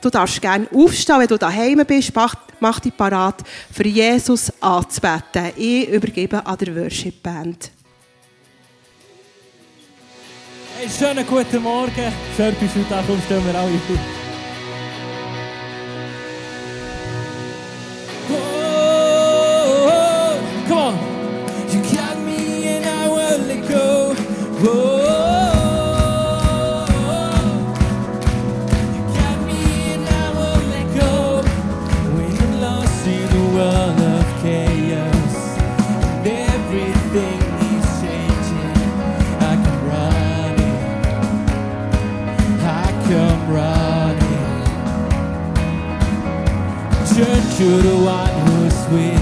Du darfst gerne aufstehen, wenn du daheim bist. Mach, mach dich parat, für Jesus anzubeten. Ich übergebe an der Worship Band. Hey, schönen guten Morgen. Schön, bist du da. Komm, stehen wir alle oh, oh, oh. auf. Whoa. should have watched was sweet.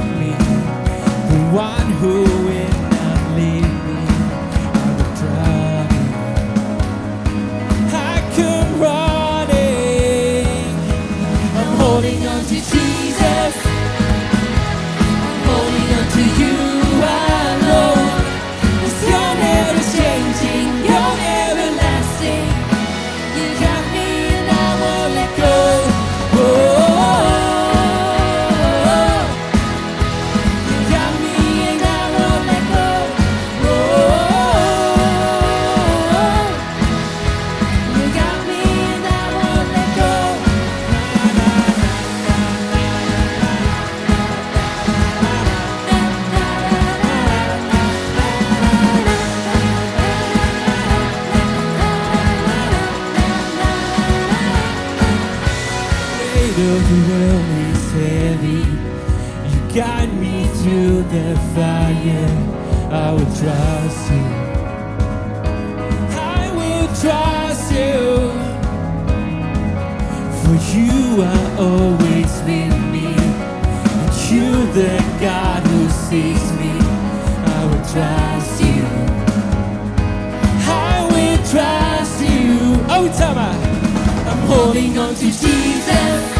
through the fire, I will trust you. I will trust you, for you are always with me, and you, the God who sees me, I will trust you. I will trust you. Oh, Tama, I'm holding on to Jesus.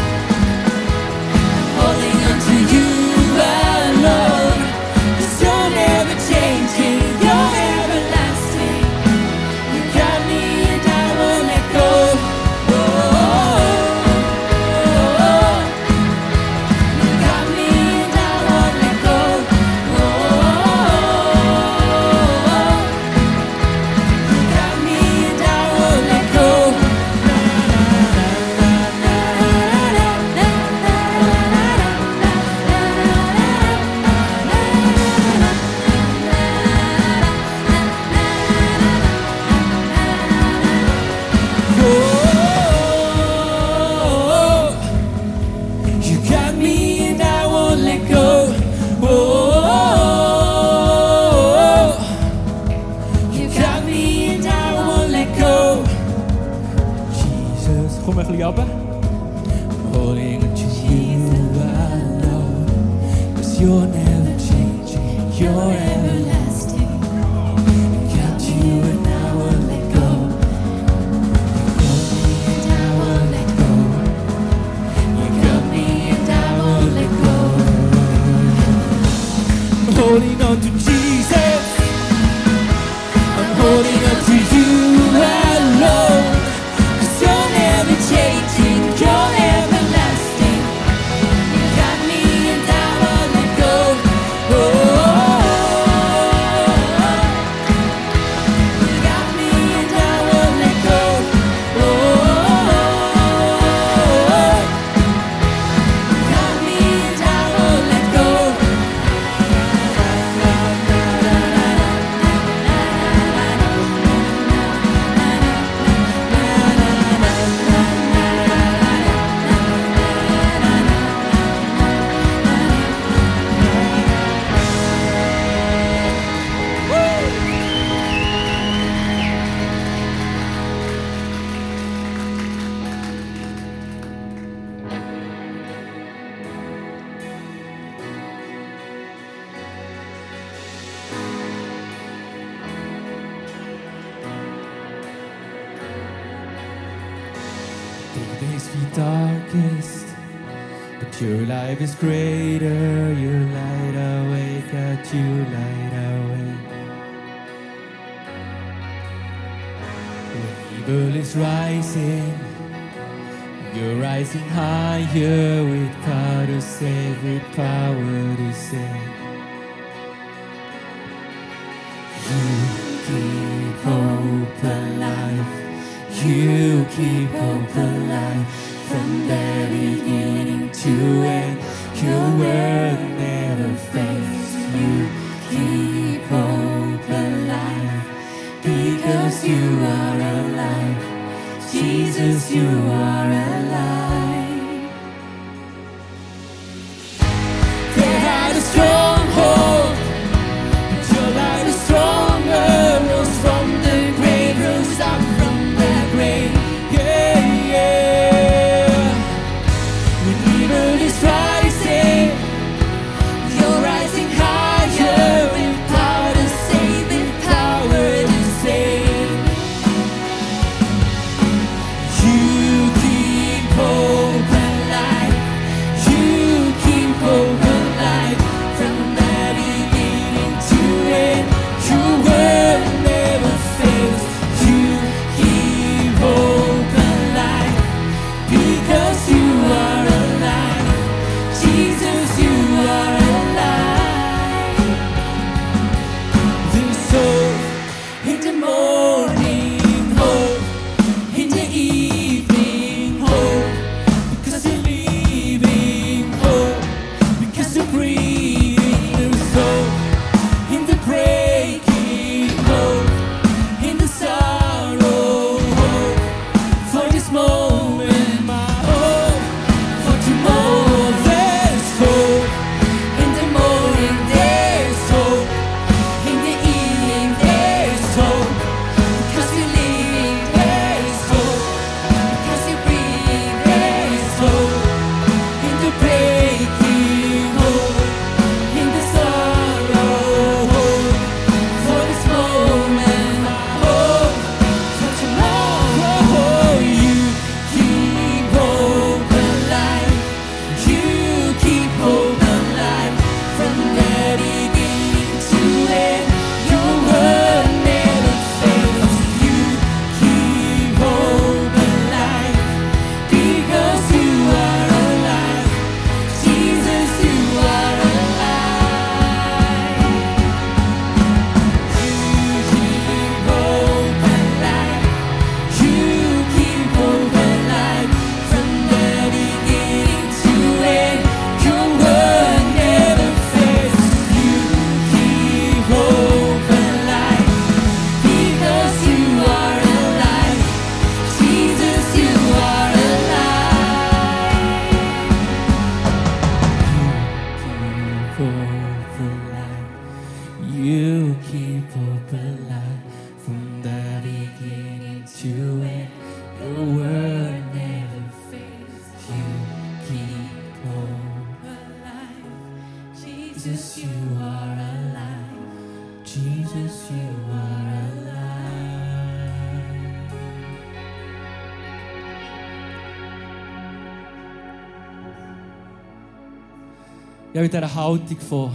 mit dieser Haltung von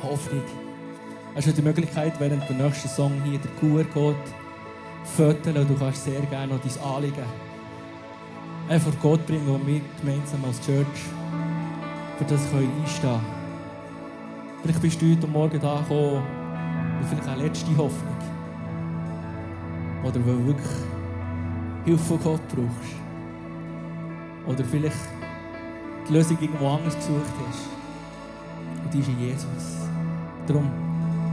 Hoffnung. Hast du die Möglichkeit, während der nächsten Song hier der Kur geht, föteln. und Du kannst sehr gerne noch dein Anliegen einfach Gott bringen und wir gemeinsam als Church für das können einstehen Vielleicht bist du heute Morgen da gekommen und vielleicht eine letzte Hoffnung. Oder weil du wirklich Hilfe von Gott brauchst. Oder vielleicht die Lösung irgendwo anders gesucht hast. Und die ist in Jesus. Darum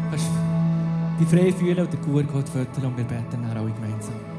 kannst du dich frei fühlen und den guten Gott föteln und wir beten dann alle gemeinsam.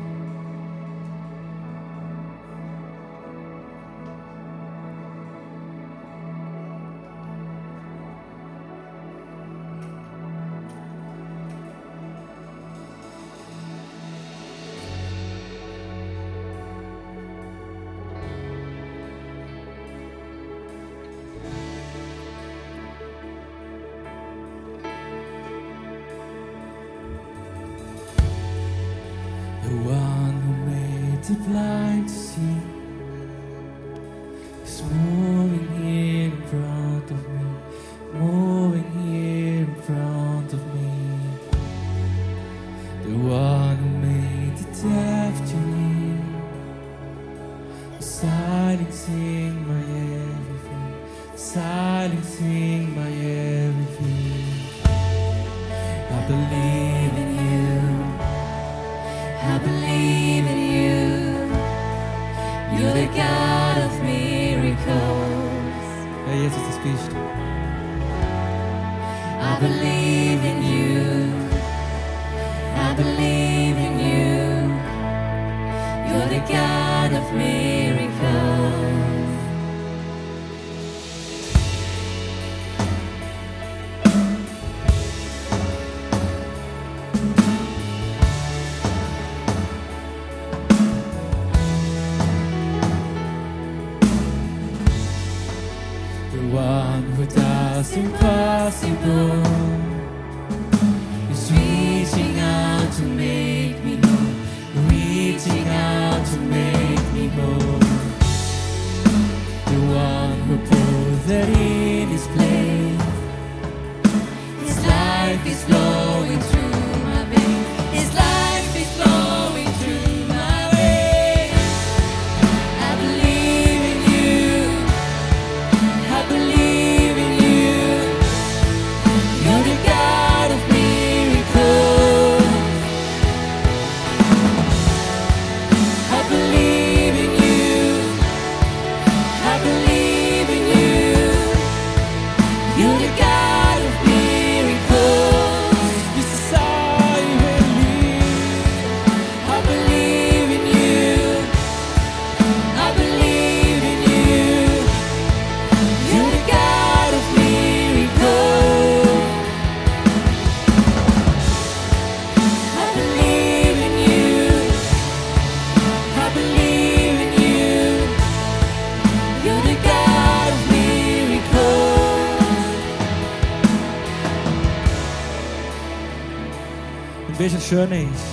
das Schöne ist,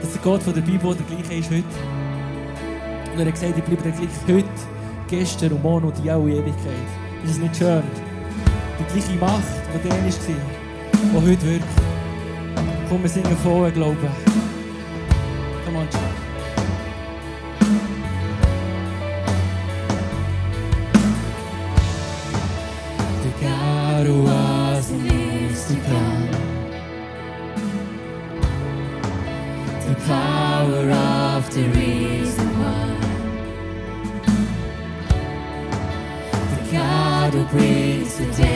dass der Gott von der Bibel der gleiche ist heute. Und er hat gesagt, ich bleibe der gleiche heute, gestern und morgen und die alle Ewigkeit. Ist es nicht schön? Die gleiche Macht, die der war, die heute wirkt. Komm, wir singen voll Glauben. today.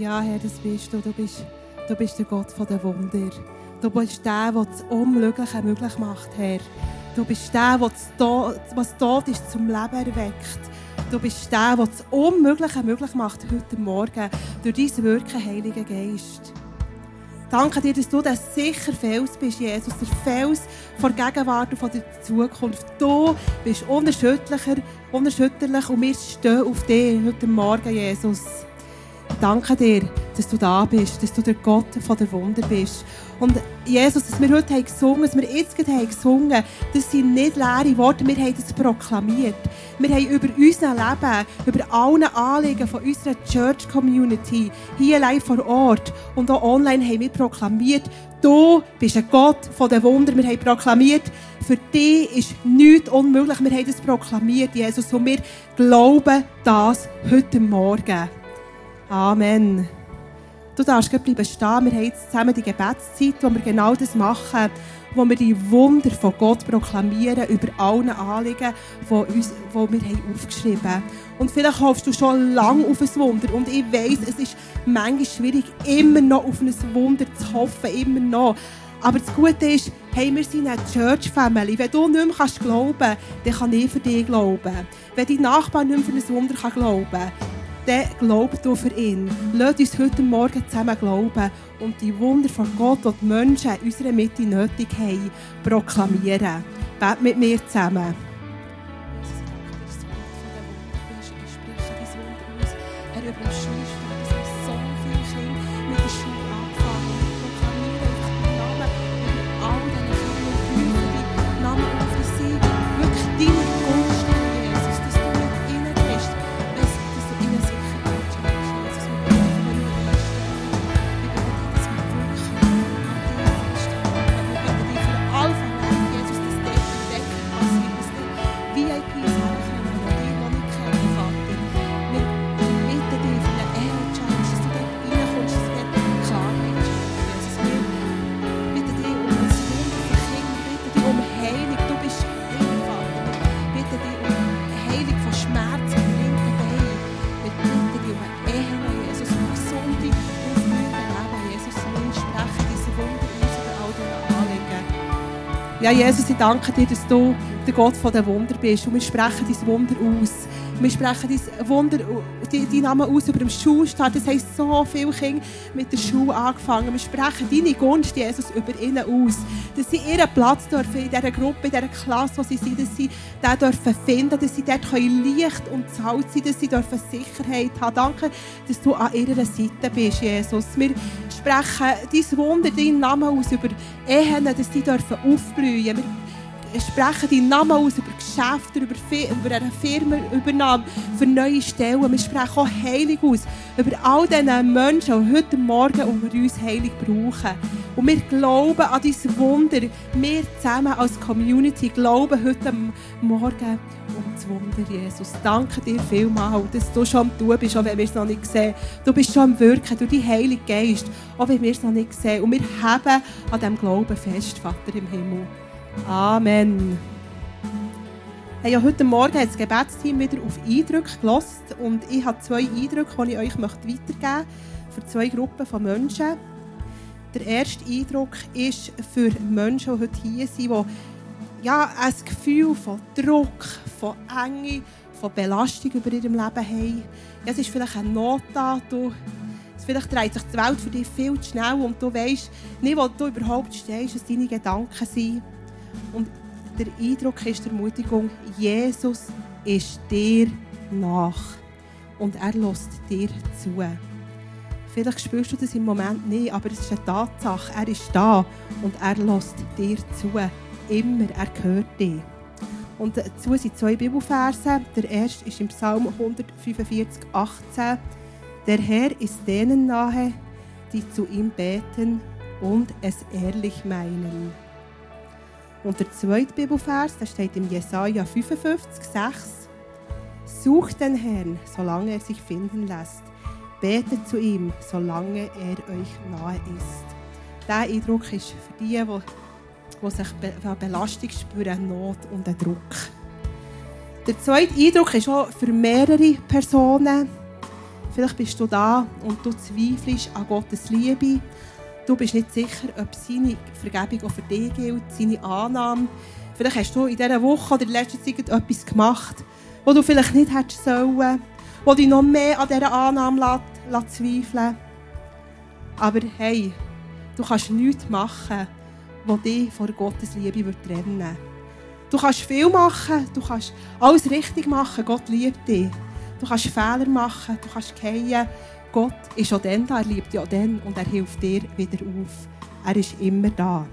Ja, Herr, das bist du. Du bist, du bist der Gott der Wunder. Du bist der, der das Unmögliche möglich macht, Herr. Du bist der, der was tot ist, zum Leben erweckt. Du bist der, der das Unmögliche möglich macht heute Morgen durch dein Wirken, Heiliger Geist. Danke dir, dass du der sicher Fels bist, Jesus. Der Fels der Gegenwart und der Zukunft. Du bist unerschütterlicher, unerschütterlich und wir stehen auf dir heute Morgen, Jesus. Danke dir, dass du da bist, dass du der Gott von der Wunder bist. Und Jesus, dass wir heute haben gesungen, dass wir jetzt haben gesungen, das sind nicht leere Worte, wir haben das proklamiert. Wir haben über unser Leben, über alle Anliegen von unserer Church Community, hier live vor Ort und auch online haben wir proklamiert, du bist ein Gott von den Wunder. Wir haben proklamiert, für dich ist nichts unmöglich. Wir haben das proklamiert, Jesus, und wir glauben das heute Morgen. Amen. Du darfst gleich bleiben stehen. Wir haben jetzt zusammen die Gebetszeit, wo wir genau das machen, wo wir die Wunder von Gott proklamieren über alle Anliegen, die, wir aufgeschrieben haben. Und vielleicht hoffst du schon lange auf ein Wunder. Und ich weiss, es ist manchmal schwierig, immer noch auf ein Wunder zu hoffen, immer noch. Aber das Gute ist, hey, wir sind eine Church Family. Wenn du nicht mehr glauben kannst, dann kann ich für dich glauben. Wenn dein Nachbar nicht mehr für ein Wunder glauben kann, dann glaub du für ihn. Lass uns heute Morgen zusammen glauben und die Wunder von Gott, die die Menschen in unserer Mitte nötig haben, proklamieren. Bet mit mir zusammen. Er über Ja, Jesus, ich danke dir, dass du der Gott von den Wunder bist. Und wir sprechen dein Wunder aus. Wir sprechen dein Wunder, deinen Namen aus über dem Schulstart. Das haben so viele Kinder mit der Schule angefangen. Wir sprechen deine Gunst, Jesus, über ihnen aus. Dass sie ihren Platz dürfen in dieser Gruppe, in dieser Klasse, wo sie sind, dass sie den dürfen finden, dass sie dort können Licht und Salz sein dass sie dürfen Sicherheit haben. Danke, dass du an ihrer Seite bist, Jesus. Wir sprechen dein Wunder, deinen Namen aus über Ehen, dass die dürfen aufblühen. Wir sprechen deinen Namen aus über Geschäfte, über, über eine Firmenübernahme, für neue Stellen. Wir sprechen auch Heilung aus über all diese Menschen, die heute Morgen unter uns Heilung brauchen. Und wir glauben an dein Wunder. Wir zusammen als Community glauben heute Morgen um das Wunder, Jesus. Danke dir vielmals, dass du schon am Tun bist, auch wenn wir es noch nicht sehen. Du bist schon am Wirken durch die Heilige Geist, auch wenn wir es noch nicht sehen. Und wir haben an diesem Glauben fest, Vater im Himmel. Amen. Hey, ja, heute Morgen hat das Gebetsteam wieder auf Eindrücke gelost und ich habe zwei Eindrücke, die ich euch weitergeben möchte für zwei Gruppen von Menschen. Der erste Eindruck ist für Menschen, die heute hier sind, die ja, ein Gefühl von Druck, von Enge, von Belastung über ihrem Leben haben. Ja, es ist vielleicht eine Not da, vielleicht dreht sich die Welt für dich viel zu schnell und du weißt nicht, wo du überhaupt stehst, was deine Gedanken sind. Und der Eindruck ist der Ermutigung, Jesus ist dir nach und er lässt dir zu. Vielleicht spürst du das im Moment nicht, aber es ist eine Tatsache. Er ist da und er lässt dir zu. Immer, er hört dir. Und dazu sind zwei Bibelverse. Der erste ist im Psalm 145, 18. Der Herr ist denen nahe, die zu ihm beten und es ehrlich meinen. Und der zweite Bibelvers, der steht im Jesaja 55, 6. Sucht den Herrn, solange er sich finden lässt. Betet zu ihm, solange er euch nahe ist. Dieser Eindruck ist für die, die, die sich Be Belastung spüren, Not und einen Druck. Der zweite Eindruck ist auch für mehrere Personen. Vielleicht bist du da und du zweifelst an Gottes Liebe, Du bist nicht sicher, ob seine Vergebung auch für dich gilt, seine Annahme. Vielleicht hast du in dieser Woche oder in letzter Zeit etwas gemacht, wo du vielleicht nicht hättest sollen, wo dich noch mehr an dieser Annahme lässt, zweifeln Aber hey, du kannst nichts machen, was dich vor Gottes Liebe trennen Du kannst viel machen, du kannst alles richtig machen, Gott liebt dich. Du kannst Fehler machen, du kannst fallen. Gott ist auch dann da, er liebt dich auch dann und er hilft dir wieder auf. Er ist immer da.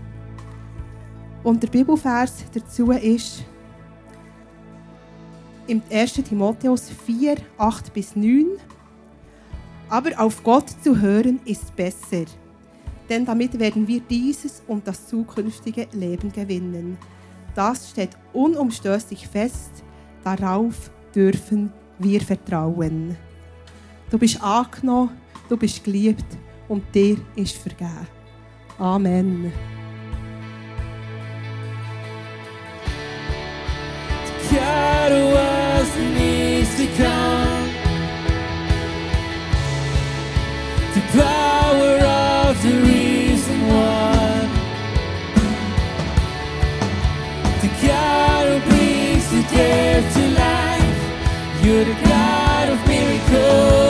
Und der Bibelvers dazu ist im 1. Timotheus 4, 8 bis 9. Aber auf Gott zu hören ist besser, denn damit werden wir dieses und das zukünftige Leben gewinnen. Das steht unumstößlich fest, darauf dürfen wir vertrauen. Du bist angenommen, du bist geliebt und dir ist vergeben. Amen. God was and needs to come. The power of the risen one. The God who brings the to life. You're the God of miracles.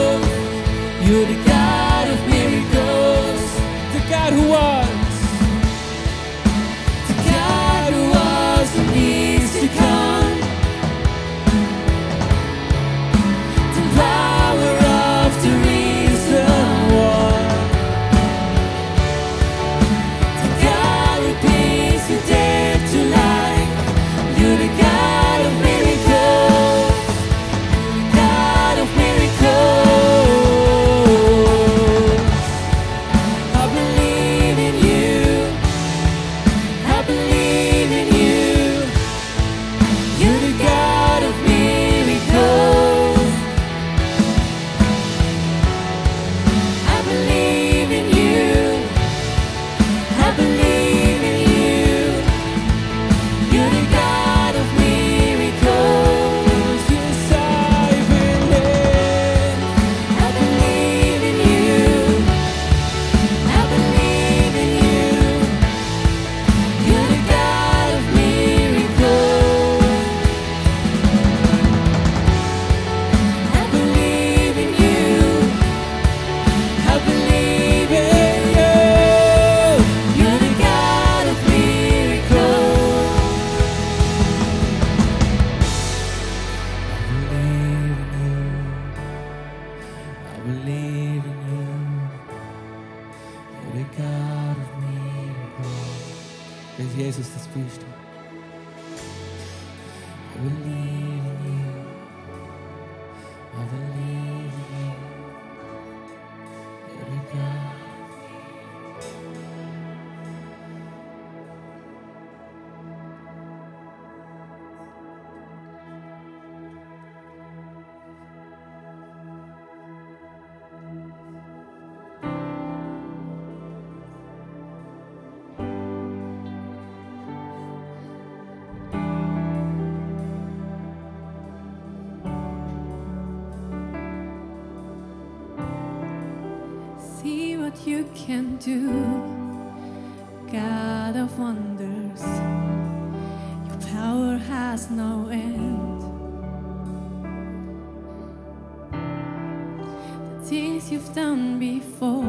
Things you've done before,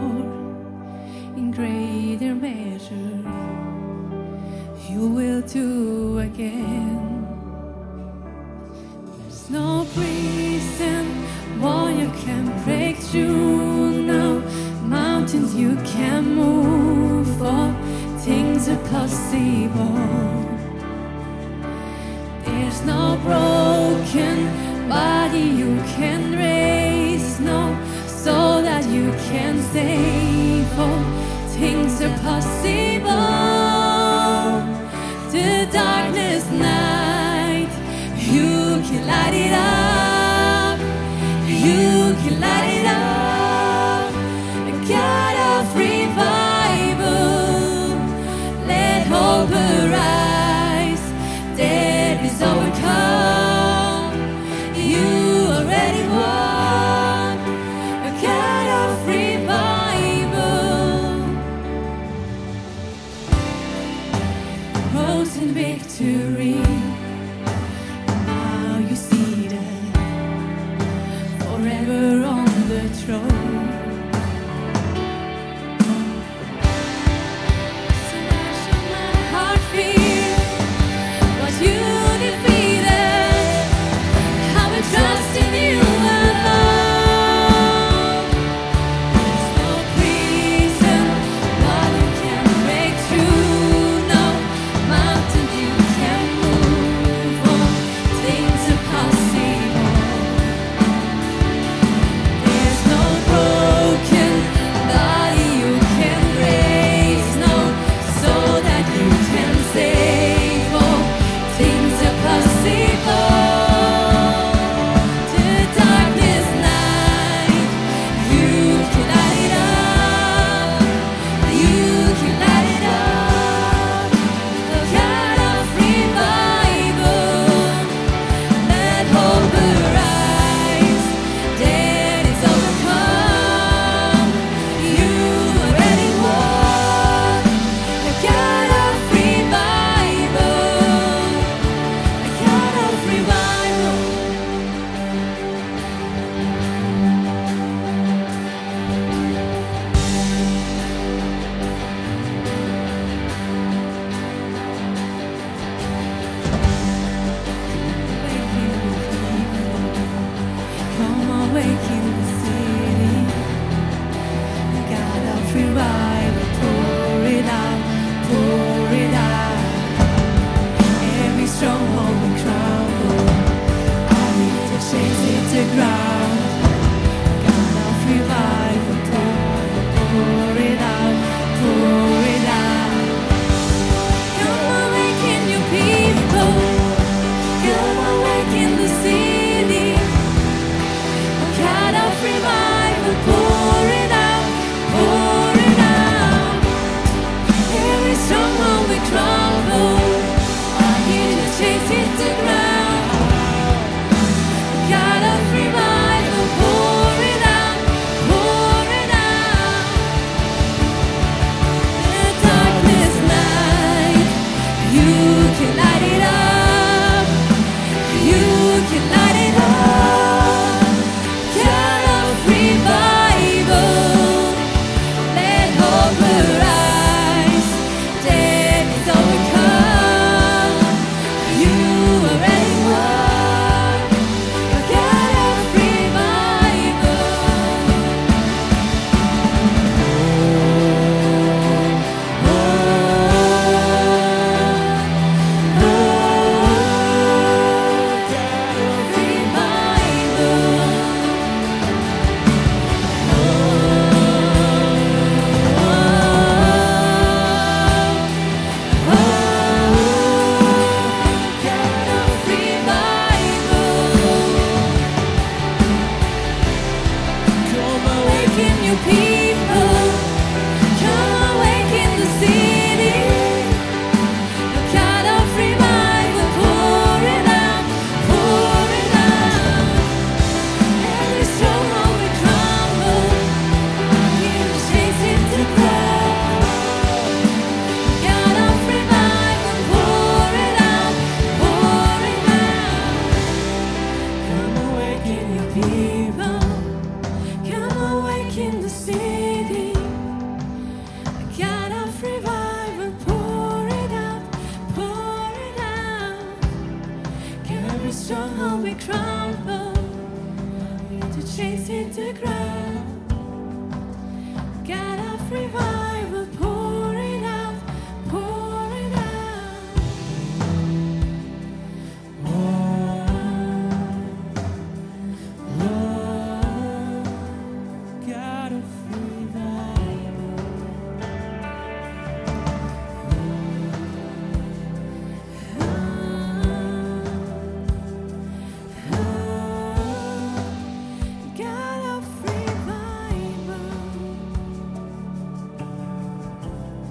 in greater measure, you will do again. There's no reason why you can break through now. Mountains you can move, all things are possible. There's no broken can things are possible. The darkness night, you can light it up. You can light it up.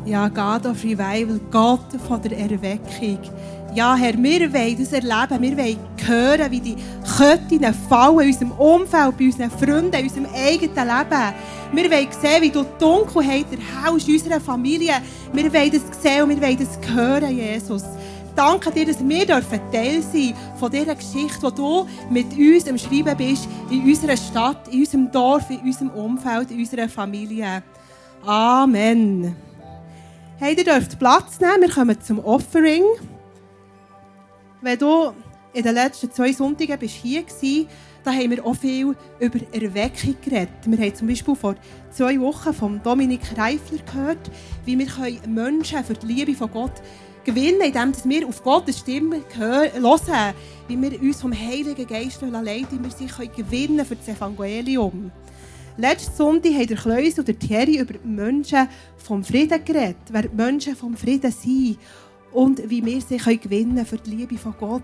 Ja, God of Revival, Gott von der Erweckung. Ja, Herr, wir wollen das erleben. Wir wollen hören, wie die Köttinnen fallen in unserem Umfeld, bei unseren Freunden, in unserem eigenen Leben. Wir wollen sehen, wie du die Dunkelheit erhältst in unserer Familie. Wir wollen das sehen und wir wollen das hören, Jesus. Danke dir, dass wir dürfen Teil sein von dieser Geschichte, die du mit uns am Schreiben bist, in unserer Stadt, in unserem Dorf, in unserem Umfeld, in unserer Familie. Amen. Hey, ihr dürft Platz nehmen. Wir kommen zum Offering. Wenn du in den letzten zwei Sonntagen bist hier warst, da haben wir auch viel über Erweckung geredet. Wir haben zum Beispiel vor zwei Wochen von Dominik Reifler gehört, wie wir können Menschen für die Liebe von Gott gewinnen indem wir auf Gottes Stimme hören, wie wir uns vom Heiligen Geist leiten wie wir sie können gewinnen für das Evangelium. Letzten Sonntag haben der Kleus und der Thierry über Menschen vom Frieden geredet, wer die Menschen vom Frieden sind und wie wir sie gewinnen für die Liebe von Gott.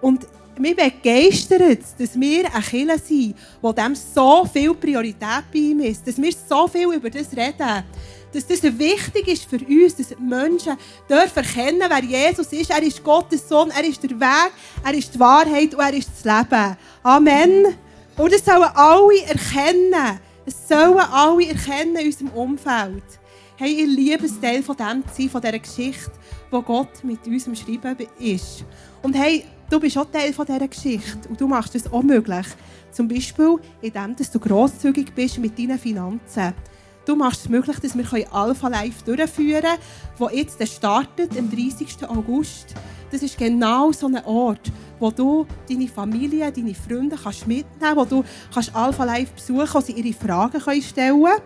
Und mich begeistert, dass wir eine Kirche sind, wo dem so viel Priorität bei ihm ist, dass wir so viel über das reden, dass das wichtig ist für uns, dass die Menschen dürfen erkennen, wer Jesus ist. Er ist Gottes Sohn, er ist der Weg, er ist die Wahrheit und er ist das Leben. Amen. Und das sollen alle erkennen. Es sollen alle erkennen in unserem Umfeld. Hey, ich liebe es, Teil von dem zu von dieser Geschichte, wo Gott mit uns am Schreiben ist. Und hey, du bist auch Teil von dieser Geschichte und du machst es auch möglich. Zum Beispiel, indem du grosszügig bist mit deinen Finanzen. Du machst es möglich, dass wir Alpha Live durchführen können, wo jetzt startet, am 30. August. Das ist genau so ein Ort, wo du deine Familie, deine Freunde kannst mitnehmen kannst, wo du kannst Alpha Live besuchen kannst, wo sie ihre Fragen können stellen können.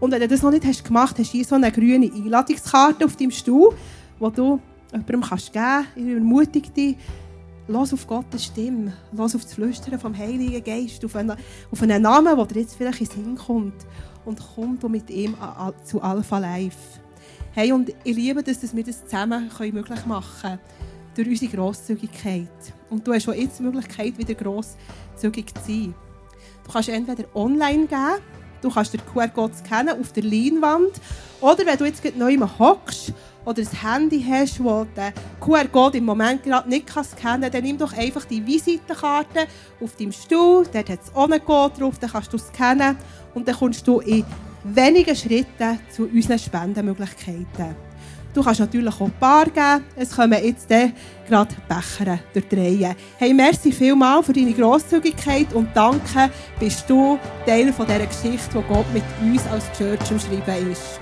Und wenn du das noch nicht hast gemacht hast, hast du hier so eine grüne Einladungskarte auf deinem Stuhl, wo du jemandem kannst geben kannst. Ich ermutige dich, Lass auf Gottes Stimme, lass auf das Flüstern vom Heiligen Geist, auf einen, auf einen Namen, der dir jetzt vielleicht in den Sinn kommt. Und komm du mit ihm zu Alpha Life. Hey, und ich liebe das, dass wir das zusammen möglich machen können. Durch unsere Grosszügigkeit. Und du hast auch jetzt die Möglichkeit, wieder grosszügig zu sein. Du kannst entweder online geben, du kannst den QR-Code scannen auf der Leinwand, oder wenn du jetzt neu hockst oder ein Handy hast, das den QR-Code im Moment gerade nicht scannen kann, dann nimm doch einfach die Visitenkarte auf deinem Stuhl, dort hat es auch einen Code drauf, dann kannst du scannen und dann kommst du in wenigen Schritten zu unseren Spendenmöglichkeiten. Du kannst natürlich auch Bar geben. Es kommen jetzt gerade Becher durch die. Hey, merci vielmals für deine Grosszügigkeit und danke, bist du Teil von dieser Geschichte, die Gott mit uns als Church am Schreiben ist.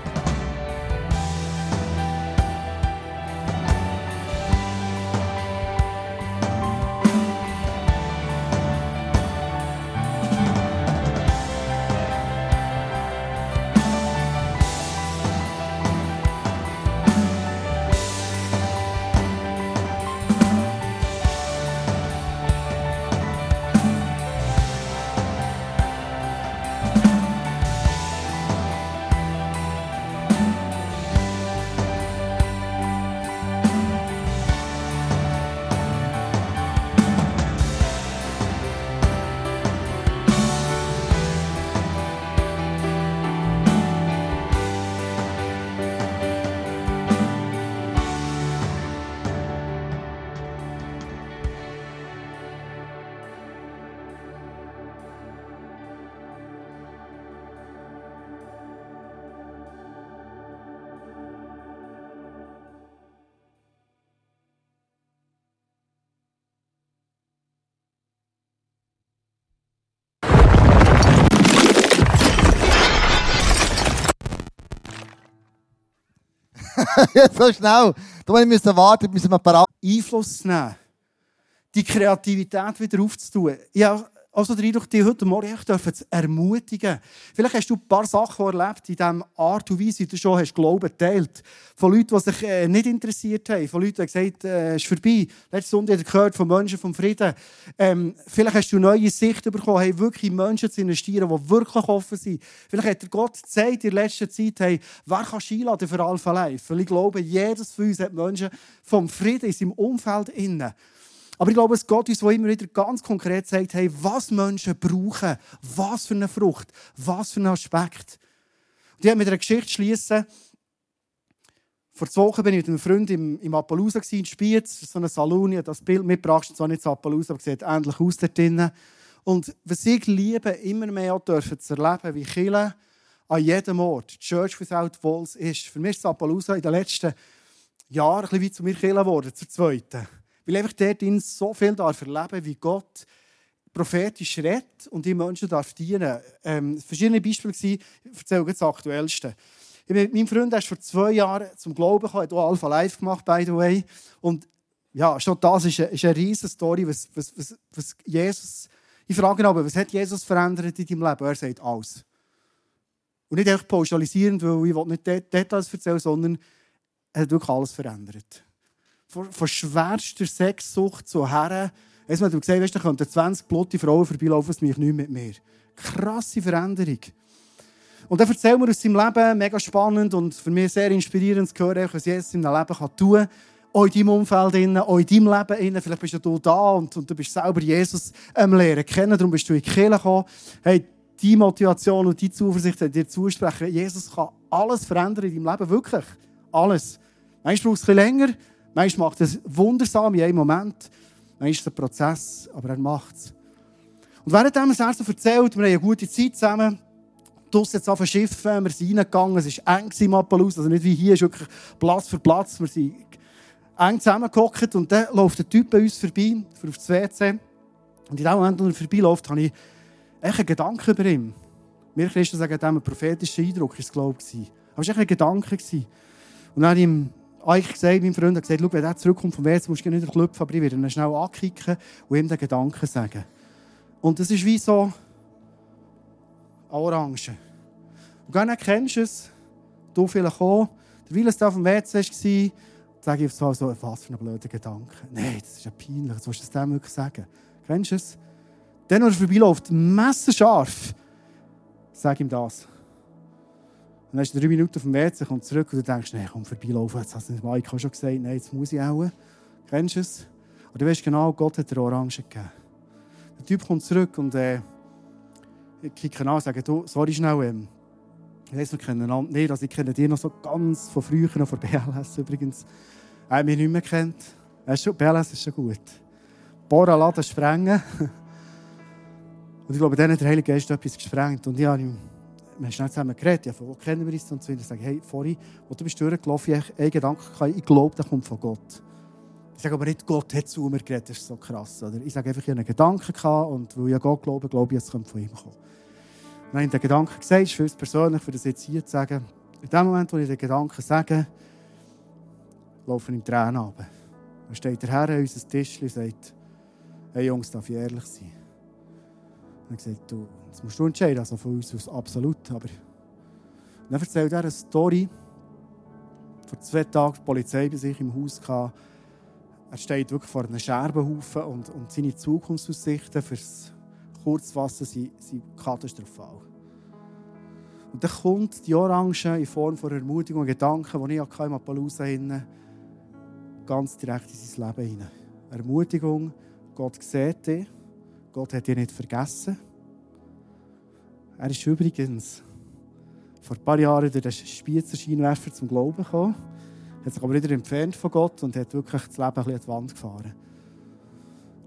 so schnell. Da müssen wir warten, bis wir parat Einfluss nehmen. die Kreativität wieder aufzutun. Habe also den Eindruck, die heute Morgen ich dürfen zu ermutigen. Vielleicht hast du ein paar Sachen erlebt in dieser Art und Weise, wie du schon hast Glauben teilt. Von Leuten, die sich äh, nicht interessiert haben. Von Leuten, die gesagt haben, äh, es ist vorbei. Letzte Sonntag gehört von Menschen vom Frieden. Ähm, vielleicht hast du neue Sicht bekommen, hey, wirklich Menschen zu investieren, die wirklich offen sind. Vielleicht hat Gott gezeigt in der letzten Zeit, hey, wer kann einladen für Alpha Life? Weil ich glaube, jedes von uns hat Menschen vom Frieden in seinem Umfeld innen. Aber ich glaube, dass Gott uns immer wieder ganz konkret sagt, hey, was Menschen brauchen, was für eine Frucht, was für einen Aspekt. Und ich mit einer Geschichte schließen. Vor zwei Wochen war ich mit einem Freund im, im Appaloosa in Spiez, so einem Salon. Ich habe das Bild mitgebracht, zwar nicht das Appaloosa, aber sieht ähnlich aus dort drinnen. Und was ich liebe, immer mehr dürfen zu erleben, wie Chile an jedem Ort, Church Without Walls ist. Für mich ist Appaloosa in den letzten Jahren ein bisschen wie zu mir Chile geworden, zur zweiten. Weil einfach dort in so viel darf erleben, wie Gott prophetisch redet und die Menschen darf dienen. Ähm, verschiedene Beispiele waren, ich erzähle das aktuellste. Ich bin, mein Freund ist vor zwei Jahren zum Glauben gekommen, hat auch Alpha Live gemacht, by the way. Und ja, schon das ist eine, ist eine riesige Story, was, was, was, was Jesus... Ich frage ihn aber, was hat Jesus verändert in deinem Leben? Er sagt, alles. Und nicht einfach pauschalisierend, weil ich nicht Details erzählen sondern er hat wirklich alles verändert von, von schwerster Sexsucht zu Herren. Erstmal, du gesehen, weißt, da könnten 20 blotte Frauen vorbeilaufen, es mich nicht mit mir. Krasse Veränderung. Und dann erzählt mir aus seinem Leben, mega spannend und für mich sehr inspirierend zu hören, was Jesus in seinem Leben tun kann. Auch in deinem Umfeld, in deinem Leben. Vielleicht bist du da und, und du bist selber Jesus am Lehren kennen, darum bist du in die Kirche gekommen. Hey, die Motivation und die Zuversicht dir zusprechen, Jesus kann alles verändern in deinem Leben, wirklich. Alles. Manchmal braucht es ein bisschen länger, Manchmal macht es wundersam in einem Moment. Manchmal ist es ein Prozess, aber er macht es. Und während er es so erzählt, wir haben eine gute Zeit zusammen. Draussen jetzt auf Schiffen, wir sind reingegangen, es war eng im Appalus, also nicht wie hier, es ist wirklich Platz für Platz. Wir sind eng zusammengehockt und dann läuft ein Typ bei uns vorbei, auf das WC. Und in dem Moment, als er vorbeiläuft, habe ich echt einen Gedanken über ihn. Wir Christen sagen, dem ein prophetischer Eindruck war es, glaube. Aber es war echt ein Gedanke. Und dann habe ich ihm eigentlich gesagt, mein Freund hat gesagt, wenn er zurückkommt vom WC, musst du nicht klopfen, aber ich werde ihn schnell ankicken und ihm den Gedanken sagen. Und das ist wie so Orange. Und dann kennst du es, du vielleicht auch, es da auf dem WC war, sage ich so, so, was für ein blöder Gedanke. Nein, das ist ja peinlich, was willst du das dem wirklich sagen? Kennst du es? Dann, wenn er vorbeiläuft, messerscharf, sag ihm das. Dann ist er drei Minuten auf dem WC, kommt zurück und du denkst, nein, komm vorbeilaufen, jetzt hast du Mike schon gesagt, nein, jetzt muss ich auch. Kennst du es? Und du weißt genau, Gott hat dir Orange gegeben. Der Typ kommt zurück und äh, ich kicke an und sage, du, sorry schnell, ähm, ich weiss, wir kennen einander nicht, also ich kenne dich noch so ganz von früher, noch von BLS übrigens. Er hat mich nicht mehr kennt. BLS ist schon gut. Bohren, laden, sprengen. Und ich glaube, dann hat der Heilige Geist etwas gesprengt. Und ich habe wir haben schnell zusammen geredet, ja, von wo kennen wir uns und so. Und ich sage, hey, vorhin, wo du bist durchgelaufen, ich habe einen Gedanken, ich glaube, der kommt von Gott. Ich sage aber nicht, Gott hat zu mir geredet, das ist so krass. Oder? Ich sage einfach, ich hatte einen Gedanken gehabt und weil ich Gott glaube, glaube ich, es kommt von ihm kommen. Habe ich den Gedanken gesagt, ist für uns persönlich, für das jetzt hier zu sagen, in dem Moment, wo ich den Gedanken sage, laufen ihm Tränen runter. Dann steht der Herr an unserem Tisch und sagt, hey Jungs, darf ich ehrlich sein? Und er gesagt, du, das musst du entscheiden, also von uns aus absolut. Aber dann erzählt er eine Story. Vor zwei Tagen die Polizei bei sich im Haus hatte. Er steht wirklich vor einem Scherbenhaufen und, und seine Zukunftsaussichten fürs Kurzfassen sind, sind katastrophal. Und dann kommt die Orange in Form von Ermutigung und Gedanken, die ich hatte im Appaloosa hinein, ganz direkt in sein Leben hinein. Ermutigung, Gott sieht dich. Gott hat dich nicht vergessen. Er ist übrigens vor ein paar Jahren durch den Spiezer Scheinwerfer zum Glauben gekommen, hat sich aber wieder entfernt von Gott und hat wirklich das Leben ein an die Wand gefahren.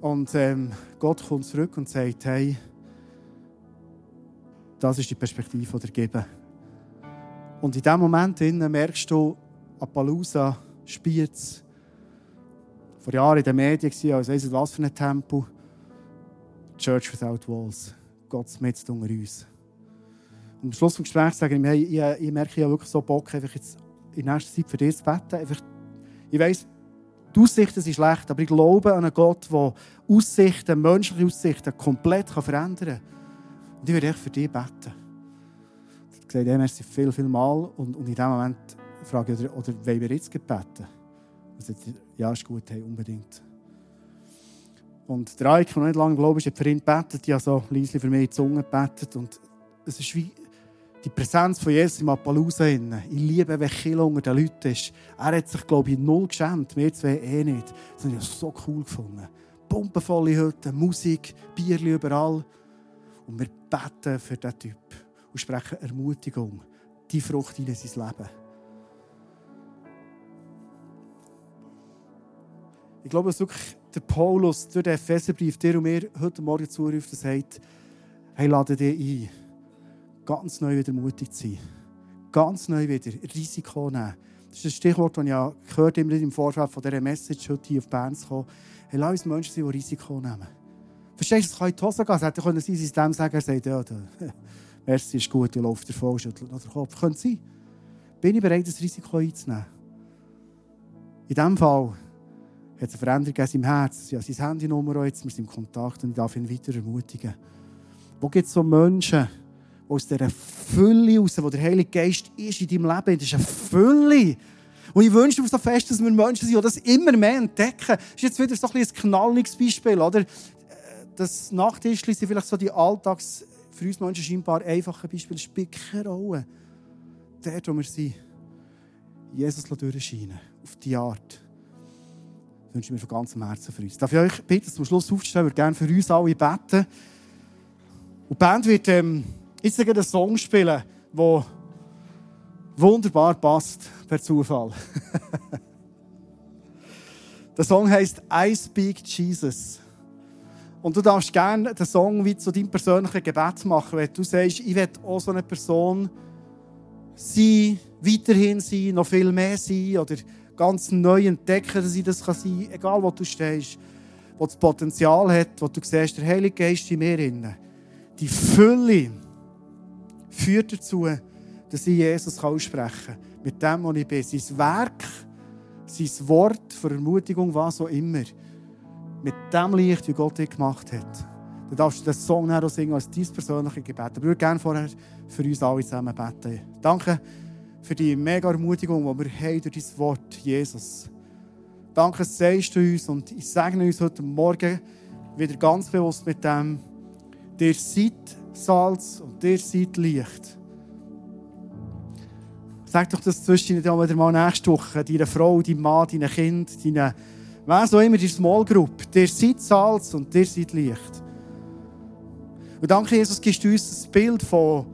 Und ähm, Gott kommt zurück und sagt, hey, das ist die Perspektive, die er geben. Und in diesem Moment merkst du, Appaloosa, Spiez, vor Jahren in den Medien, als weiss was für ein Tempo. Church Without Walls. Gott mit unter uns. Und am Schluss des Gesprächs sage ich mir, hey, ich, ich merke ja wirklich so Bock, einfach jetzt in nächster Zeit für dich zu beten. Einfach, ich weiss, Die Aussichten sind schlecht, aber ich glaube an einen Gott, der Aussichten, menschliche Aussichten komplett verändern kann. Und ich würde echt für dich beten. Ich gesagt, ja, merci viel, viel Mal. Und, und in dem Moment frage ich, oder, oder wollen wir jetzt beten? Also, ja, ist gut, hey, unbedingt. Und der Eik, der nicht lange glaubt, hat für ihn gebetet. Ich habe so leise für mich in die Zunge gebetet. Und es ist wie die Präsenz von Jesus im Appaloosa. Ich liebe, wenn Kilo unter den Leuten ist. Er hat sich, glaube ich, null geschämt. Wir zwei eh nicht. Das habe ich so cool gefunden. Pumpenvolle Hütte, Musik, Bierli überall. Und wir beten für diesen Typ und sprechen Ermutigung, die Frucht in sein Leben. Ich glaube, dass wirklich der Paulus durch den Epheserbrief dir und mir heute Morgen zuruft und sagt, hey, lade dich ein, ganz neu wieder mutig zu sein. Ganz neu wieder Risiko nehmen. Das ist ein Stichwort, das ich gehört immer im Vorfeld von dieser Message heute hier auf Bern zu kommen. Hey, lass uns Menschen sein, die Risiko nehmen. Verstehst du, es kann in die Hose gehen. Es hätte sein System sagen, er sagt, ja, Merci ist gut, du läufst davon, schüttelt noch den Kopf. Könnte sein. Bin ich bereit, das Risiko einzunehmen? In diesem Fall hat es eine Veränderung in seinem Herz. Ja, sein Handynummer jetzt, wir sind im Kontakt und ich darf ihn weiter ermutigen. Wo gibt es so Menschen, aus dieser Fülle raus, wo der Heilige Geist ist in deinem Leben, das ist eine Fülle. Und ich wünsche mir so fest, dass wir Menschen sind, die das immer mehr entdecken. Das ist jetzt wieder so ein, ein knalliges Beispiel, oder? Das Nachttischchen sind vielleicht so die Alltags, für uns Menschen scheinbar einfache Beispiele, Das spielt keine Rolle. Dort, wo wir sind, Jesus durchscheinen, auf die Art. Das wünsche ich mir von ganzem Herzen für uns. Darf ich euch bitten, zum Schluss aufzustehen? Ich würde gerne für uns alle beten. Und die Band wird ähm, jetzt einen Song spielen, der wunderbar passt, per Zufall. der Song heißt I Speak Jesus. Und du darfst gerne den Song wie zu deinem persönlichen Gebet machen, wenn du sagst, ich will auch so eine Person sein, weiterhin sein, noch viel mehr sein oder ganz neu entdecken, dass ich das kann sein kann, egal wo du stehst, wo das Potenzial hat, wo du siehst, der Heilige Geist in mir inne. Die Fülle führt dazu, dass ich Jesus aussprechen kann. Mit dem, was ich bin. Sein Werk, sein Wort für Ermutigung, was auch immer. Mit dem Licht, wie Gott dich gemacht hat. Dann darfst du den Song auch singen als dein persönliches Gebet. Aber ich würde gerne vorher für uns alle zusammen beten. Danke für die mega Ermutigung, die wir haben durch dein Wort, Jesus. Danke, sagst du uns und ich segne uns heute Morgen wieder ganz bewusst mit dem, dir seid Salz und dir seid Licht. Sag doch das zwischen dir wieder mal nächste Woche, deiner Frau, deinem Mann, deinem Kind, deinen, wer so immer, die Small Group. Dir seid Salz und dir seid Licht. Und danke, Jesus, gibst du uns das Bild von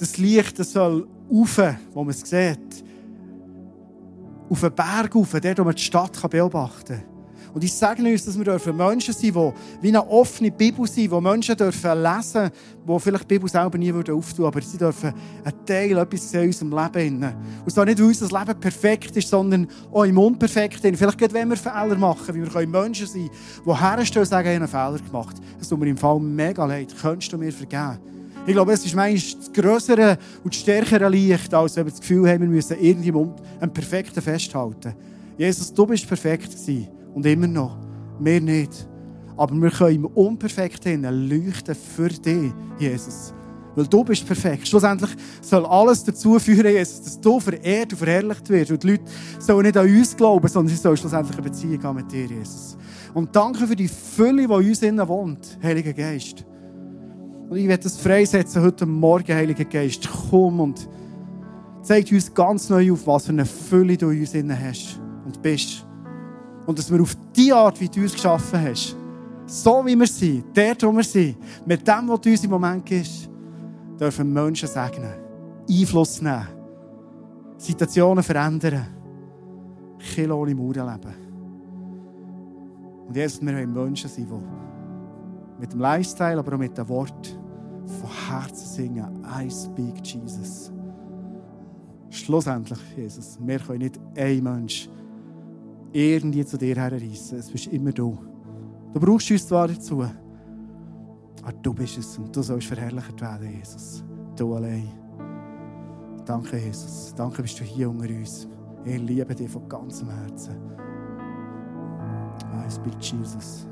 das Licht das soll rauf, wo man es sieht. Auf den Berg rauf, dort, wo man die Stadt beobachten kann. Und ich sage uns, dass wir Menschen sein dürfen, die wie eine offene Bibel sind, die Menschen dürfen lesen die vielleicht die Bibel selber nie auftun aber sie dürfen einen Teil, etwas in unserem Leben. Und zwar nicht, weil unser Leben perfekt ist, sondern auch im Unperfekten. Vielleicht gerade, wenn wir Fehler machen, wie wir Menschen sein können, die herstellen und sagen, ich habe einen Fehler gemacht. Das tut mir im Fall mega leid. Könntest du mir vergeben? Ich glaube, es ist manchmal das größere und das stärkere Licht, als wenn wir das Gefühl haben, wir müssen irgendjemand einen Perfekten festhalten. Jesus, du bist perfekt gewesen. Und immer noch. Wir nicht. Aber wir können im Unperfekten leuchten für dich, Jesus. Weil du bist perfekt. Schlussendlich soll alles dazu führen, Jesus, dass du verehrt und verherrlicht wirst. Und die Leute sollen nicht an uns glauben, sondern sie sollen schlussendlich eine Beziehung haben mit dir, Jesus. Und danke für die Fülle, die in uns innen wohnt, Heiliger Geist. Und ich werde das freisetzen heute Morgen, Heiliger Geist. Komm und zeig uns ganz neu auf, was für eine Fülle du in uns innen hast und bist. Und dass wir auf die Art, wie du uns geschaffen hast, so wie wir sind, dort, wo wir sind, mit dem, was du uns im Moment gibst, dürfen Menschen segnen, Einfluss nehmen, Situationen verändern, Kinder ohne Mauern leben. Und jetzt, wir wollen Menschen sein, die mit dem Lifestyle, aber auch mit dem Wort von Herzen singen, I speak Jesus. Schlussendlich, Jesus, wir können nicht ein Mensch irgendwie zu dir herreissen. Es bist immer du. Du brauchst uns zwar dazu, aber du bist es und du sollst verherrlicht werden, Jesus. Du allein. Danke, Jesus. Danke, bist du hier unter uns. Ich liebe dich von ganzem Herzen. I speak Jesus.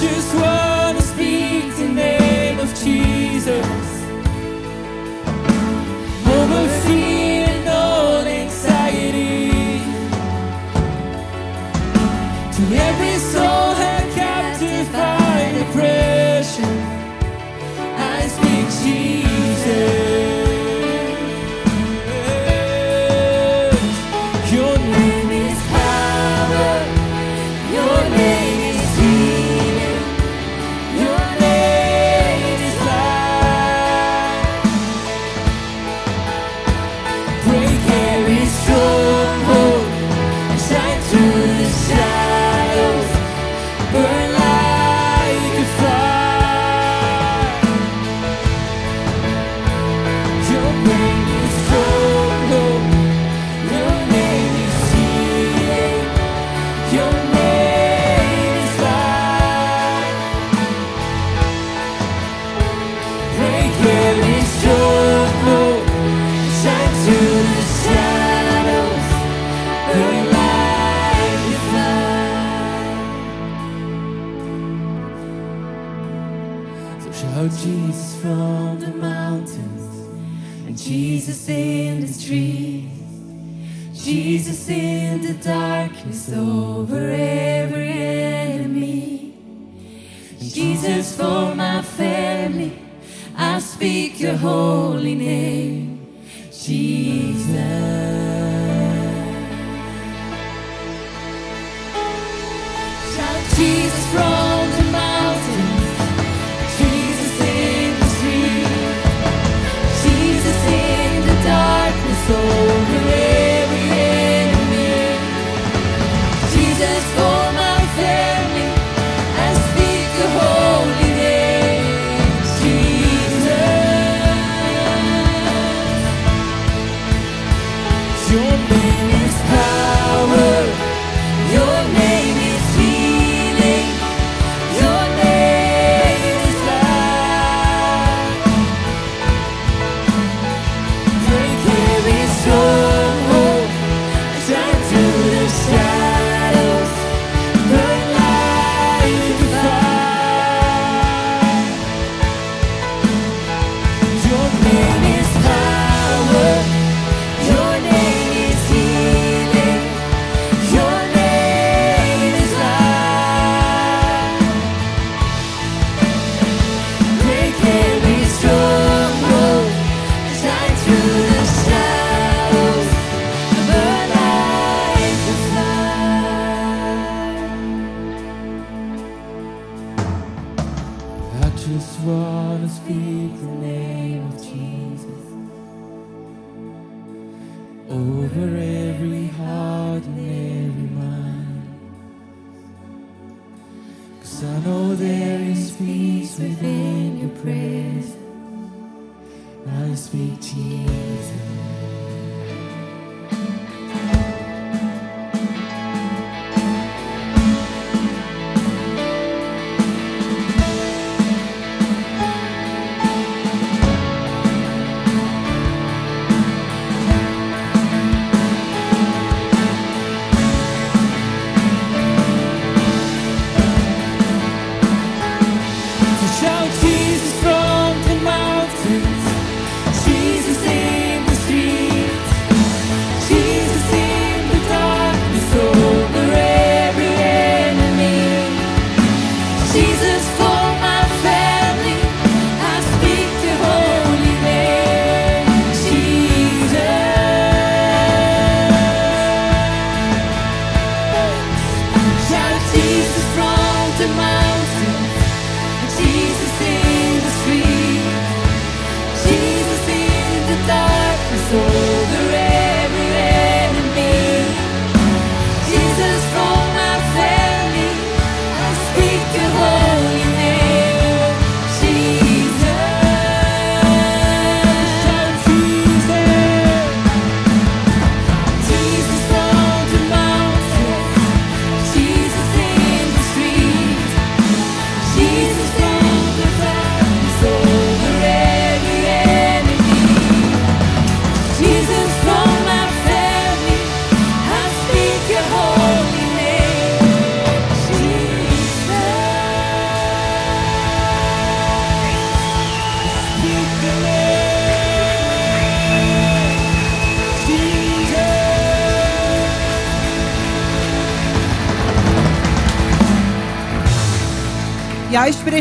Just want to speak in the name of Jesus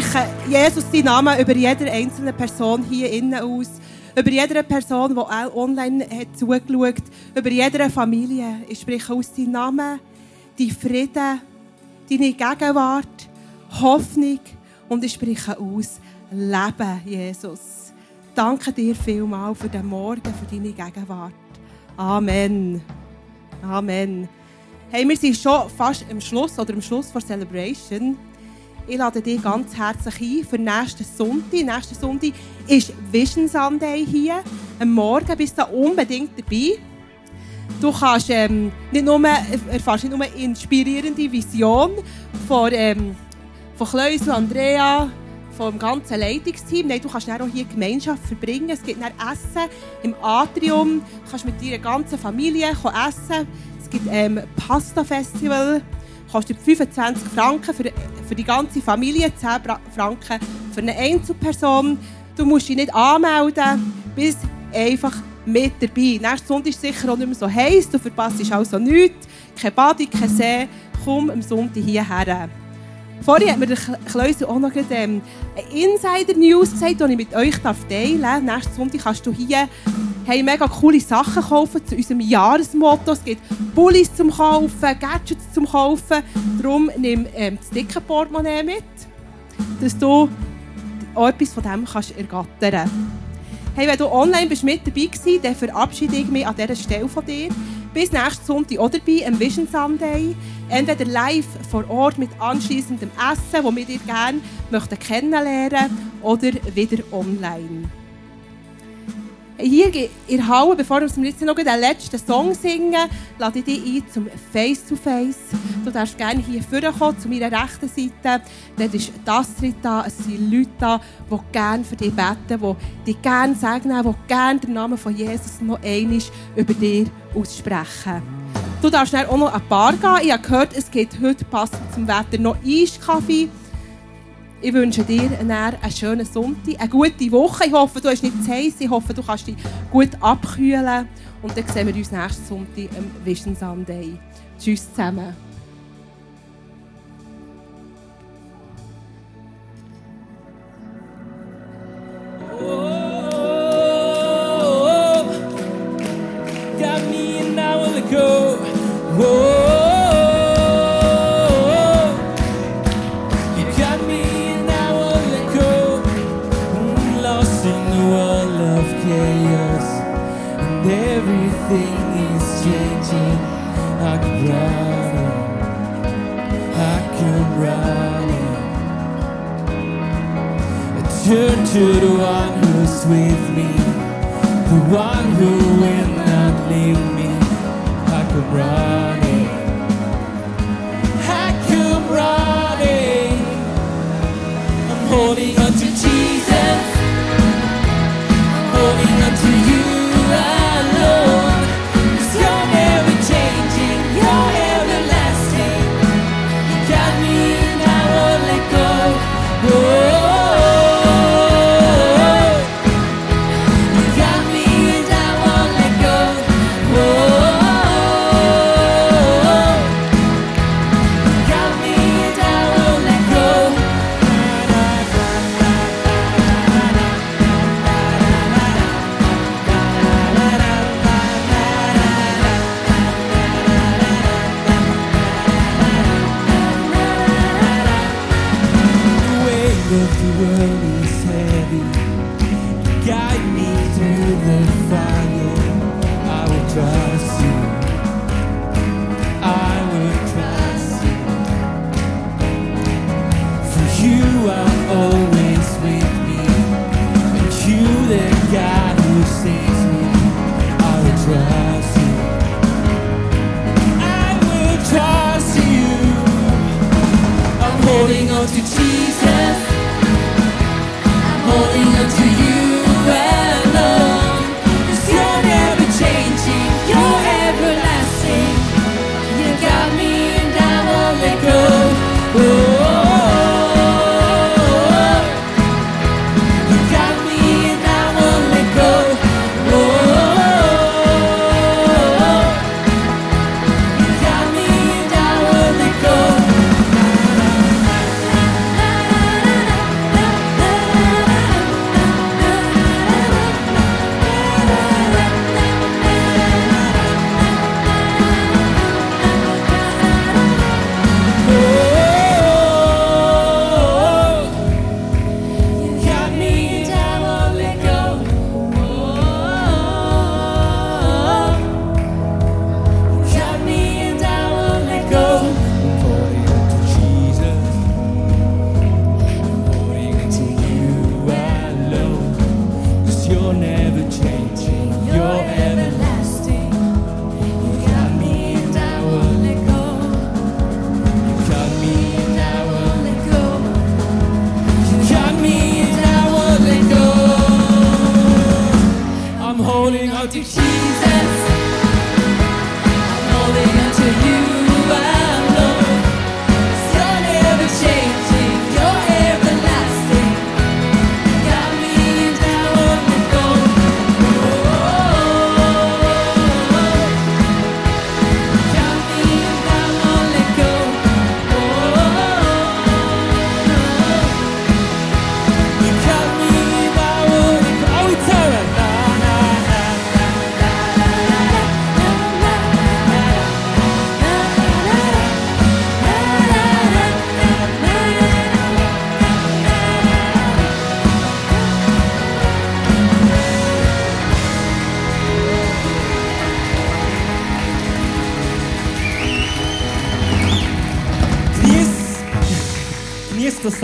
spreche Jesus seinen Namen über jede einzelne Person hier innen aus. Über jede Person, die auch online hat zugeschaut Über jede Familie. Ich spreche aus deinem Namen, die Frieden, deine Gegenwart, Hoffnung und ich spreche aus Leben, Jesus. Danke dir vielmals für den Morgen, für deine Gegenwart. Amen. Amen. Hey, wir sind schon fast am Schluss oder am Schluss der Celebration. Ich lade dich ganz herzlich ein für nächsten Sonntag. Nächsten Sonntag ist Vision Sunday hier. Am Morgen bist du unbedingt dabei. Du kannst ähm, nicht nur, erfährst nicht nur inspirierende Vision von, ähm, von Kleus und Andrea, vom ganzen Leitungsteam. Nein, du kannst auch hier Gemeinschaft verbringen. Es gibt Essen im Atrium. Du kannst mit deiner ganzen Familie essen. Es gibt ähm, Pasta-Festival. Kostet 25 Franken für, für die ganze Familie, 10 Bra- Franken für eine Einzelperson. Du musst dich nicht anmelden, bist einfach mit dabei. Nächsten Sonntag ist sicher auch nicht mehr so heiß, du verpasst also nichts. Kein Badi, kein See. Komm am Sonntag hierher. Vorhin hat mir der Kleusel auch noch ähm, Insider-News gesagt, die ich mit euch teilen darf. Nächsten Sonntag kannst du hier hey, mega coole Sachen kaufen zu unserem Jahresmotto. Es gibt Bullis zum Kaufen, Gadgets zum Kaufen. Darum nimm ähm, das dicke Portemonnaie mit, dass du auch etwas von dem kannst ergattern Hey, wenn du online bist mit dabei warst, dann verabschiede ich mich an dieser Stelle von dir. Bis nächsten Sonntag auch dabei, am Vision Sunday. Entweder live vor Ort mit anschliessendem Essen, das wir dir gerne möchten kennenlernen oder wieder online. Hier in der Halle, bevor wir jetzt noch den letzten Song singen, lade ich dich ein zum Face-to-Face. Du darfst gerne hier vorkommen, zu meiner rechten Seite. Dort ist Astrid da, es sind Leute da, die gerne für dich beten, die dich gerne segnen, die gerne den Namen von Jesus noch einmal über dir aussprechen. Du darfst dann auch noch ein Bar gehen. Ich habe gehört, es gibt heute passend zum Wetter noch Eiskaffee. Ich wünsche dir einen schönen Sonntag, eine gute Woche. Ich hoffe, du hast nicht zu heiß. Ich hoffe, du kannst dich gut abkühlen. Und dann sehen wir uns nächsten Sonntag am Vision Sunday. Tschüss zusammen.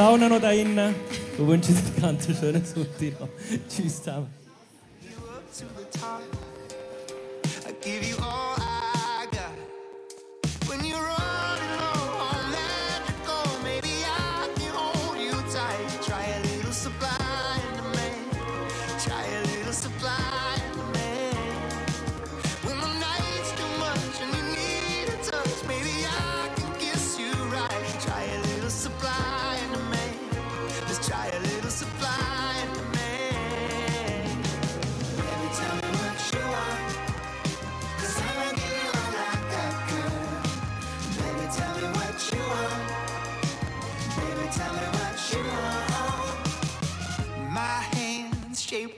saunano da in. Ho vincito il canto c'è nessun tiro ci stava.